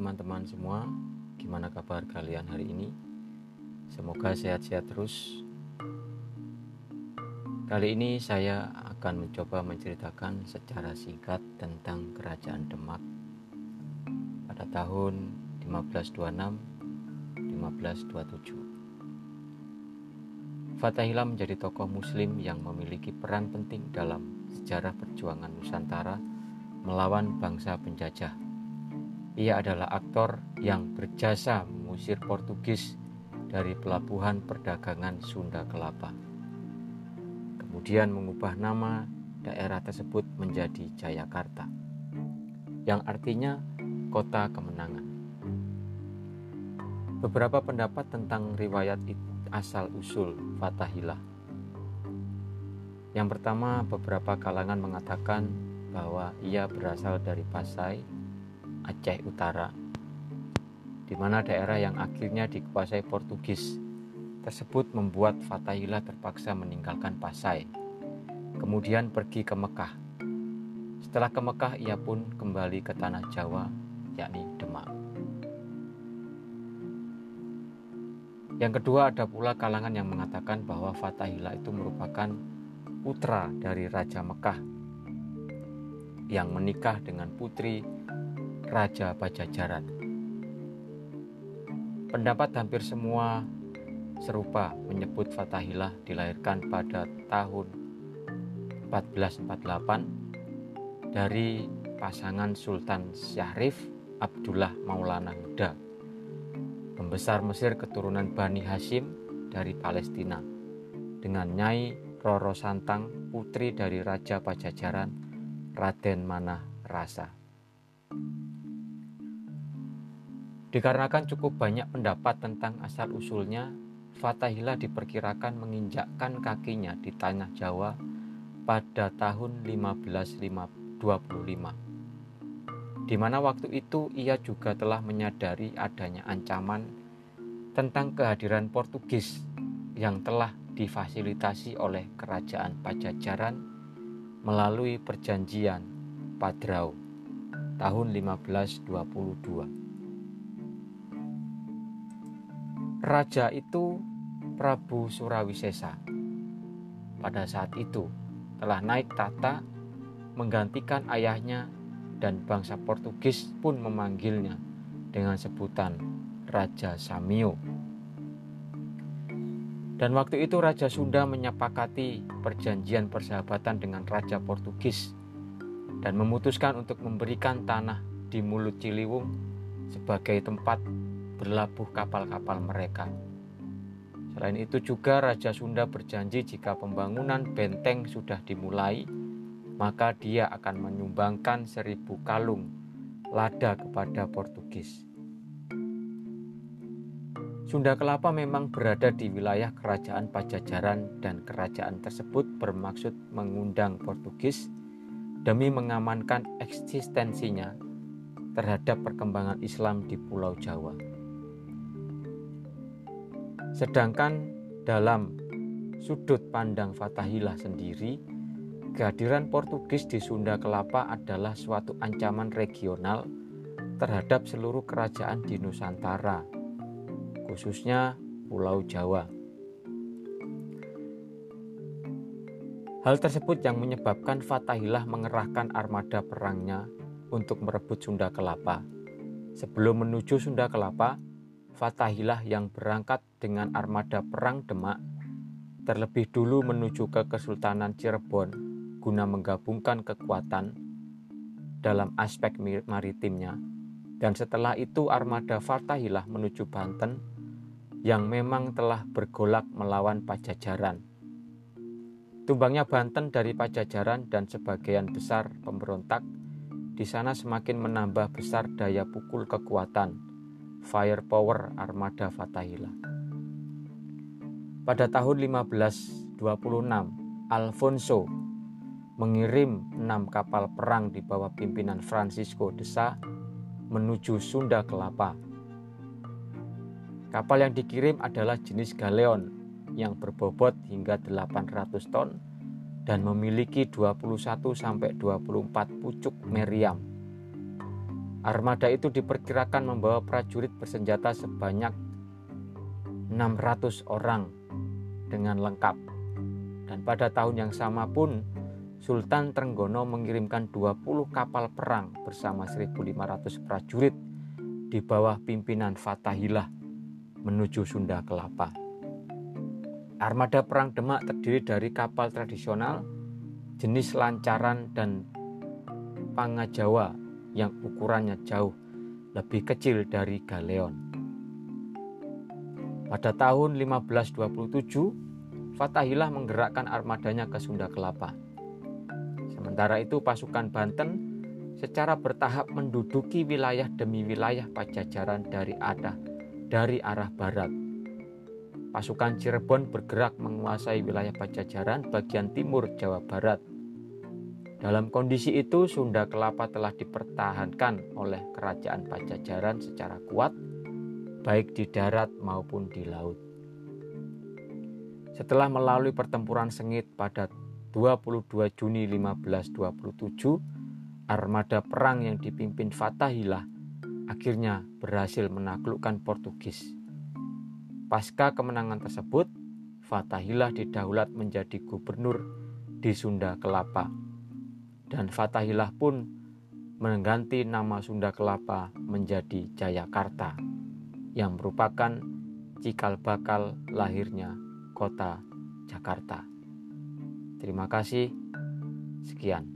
teman-teman semua, gimana kabar kalian hari ini? Semoga sehat-sehat terus. Kali ini saya akan mencoba menceritakan secara singkat tentang Kerajaan Demak pada tahun 1526-1527. Fatahillah menjadi tokoh muslim yang memiliki peran penting dalam sejarah perjuangan Nusantara melawan bangsa penjajah ia adalah aktor yang berjasa mengusir Portugis dari pelabuhan perdagangan Sunda Kelapa. Kemudian mengubah nama daerah tersebut menjadi Jayakarta, yang artinya kota kemenangan. Beberapa pendapat tentang riwayat asal-usul Fatahillah. Yang pertama, beberapa kalangan mengatakan bahwa ia berasal dari Pasai Aceh Utara, di mana daerah yang akhirnya dikuasai Portugis tersebut membuat Fatahillah terpaksa meninggalkan Pasai, kemudian pergi ke Mekah. Setelah ke Mekah, ia pun kembali ke tanah Jawa, yakni Demak. Yang kedua ada pula kalangan yang mengatakan bahwa Fatahillah itu merupakan putra dari Raja Mekah yang menikah dengan putri Raja Pajajaran. Pendapat hampir semua serupa menyebut Fatahillah dilahirkan pada tahun 1448 dari pasangan Sultan Syarif Abdullah Maulana Huda, pembesar Mesir keturunan Bani Hashim dari Palestina, dengan Nyai Roro Santang, putri dari Raja Pajajaran Raden Manah Rasa. Dikarenakan cukup banyak pendapat tentang asal-usulnya, Fatahillah diperkirakan menginjakkan kakinya di tanah Jawa pada tahun 1525, di mana waktu itu ia juga telah menyadari adanya ancaman tentang kehadiran Portugis yang telah difasilitasi oleh kerajaan Pajajaran melalui perjanjian Padrau tahun 1522. Raja itu Prabu Surawisesa. Pada saat itu telah naik tata menggantikan ayahnya dan bangsa Portugis pun memanggilnya dengan sebutan Raja Samio. Dan waktu itu Raja Sunda menyepakati perjanjian persahabatan dengan Raja Portugis dan memutuskan untuk memberikan tanah di Mulut Ciliwung sebagai tempat berlabuh kapal-kapal mereka. Selain itu juga Raja Sunda berjanji jika pembangunan benteng sudah dimulai, maka dia akan menyumbangkan seribu kalung lada kepada Portugis. Sunda Kelapa memang berada di wilayah kerajaan Pajajaran dan kerajaan tersebut bermaksud mengundang Portugis demi mengamankan eksistensinya terhadap perkembangan Islam di Pulau Jawa. Sedangkan dalam sudut pandang Fatahillah sendiri, kehadiran Portugis di Sunda Kelapa adalah suatu ancaman regional terhadap seluruh kerajaan di Nusantara, khususnya Pulau Jawa. Hal tersebut yang menyebabkan Fatahillah mengerahkan armada perangnya untuk merebut Sunda Kelapa. Sebelum menuju Sunda Kelapa, Fatahillah yang berangkat dengan armada perang Demak terlebih dulu menuju ke Kesultanan Cirebon guna menggabungkan kekuatan dalam aspek maritimnya dan setelah itu armada Fatahillah menuju Banten yang memang telah bergolak melawan Pajajaran. Tumbangnya Banten dari Pajajaran dan sebagian besar pemberontak di sana semakin menambah besar daya pukul kekuatan firepower armada Fatahillah. Pada tahun 1526, Alfonso mengirim enam kapal perang di bawah pimpinan Francisco de Sa menuju Sunda Kelapa. Kapal yang dikirim adalah jenis galeon yang berbobot hingga 800 ton dan memiliki 21 24 pucuk meriam Armada itu diperkirakan membawa prajurit bersenjata sebanyak 600 orang dengan lengkap. Dan pada tahun yang sama pun Sultan Trenggono mengirimkan 20 kapal perang bersama 1.500 prajurit di bawah pimpinan Fatahillah menuju Sunda Kelapa. Armada Perang Demak terdiri dari kapal tradisional, jenis lancaran dan pangajawa yang ukurannya jauh lebih kecil dari galeon. Pada tahun 1527, Fatahillah menggerakkan armadanya ke Sunda Kelapa. Sementara itu pasukan Banten secara bertahap menduduki wilayah demi wilayah Pajajaran dari arah dari arah barat. Pasukan Cirebon bergerak menguasai wilayah Pajajaran bagian timur Jawa Barat dalam kondisi itu, Sunda Kelapa telah dipertahankan oleh kerajaan Pajajaran secara kuat, baik di darat maupun di laut. Setelah melalui pertempuran sengit pada 22 Juni 1527, armada perang yang dipimpin Fatahillah akhirnya berhasil menaklukkan Portugis. Pasca kemenangan tersebut, Fatahillah didaulat menjadi gubernur di Sunda Kelapa dan Fatahillah pun mengganti nama Sunda Kelapa menjadi Jayakarta yang merupakan cikal bakal lahirnya kota Jakarta. Terima kasih. Sekian.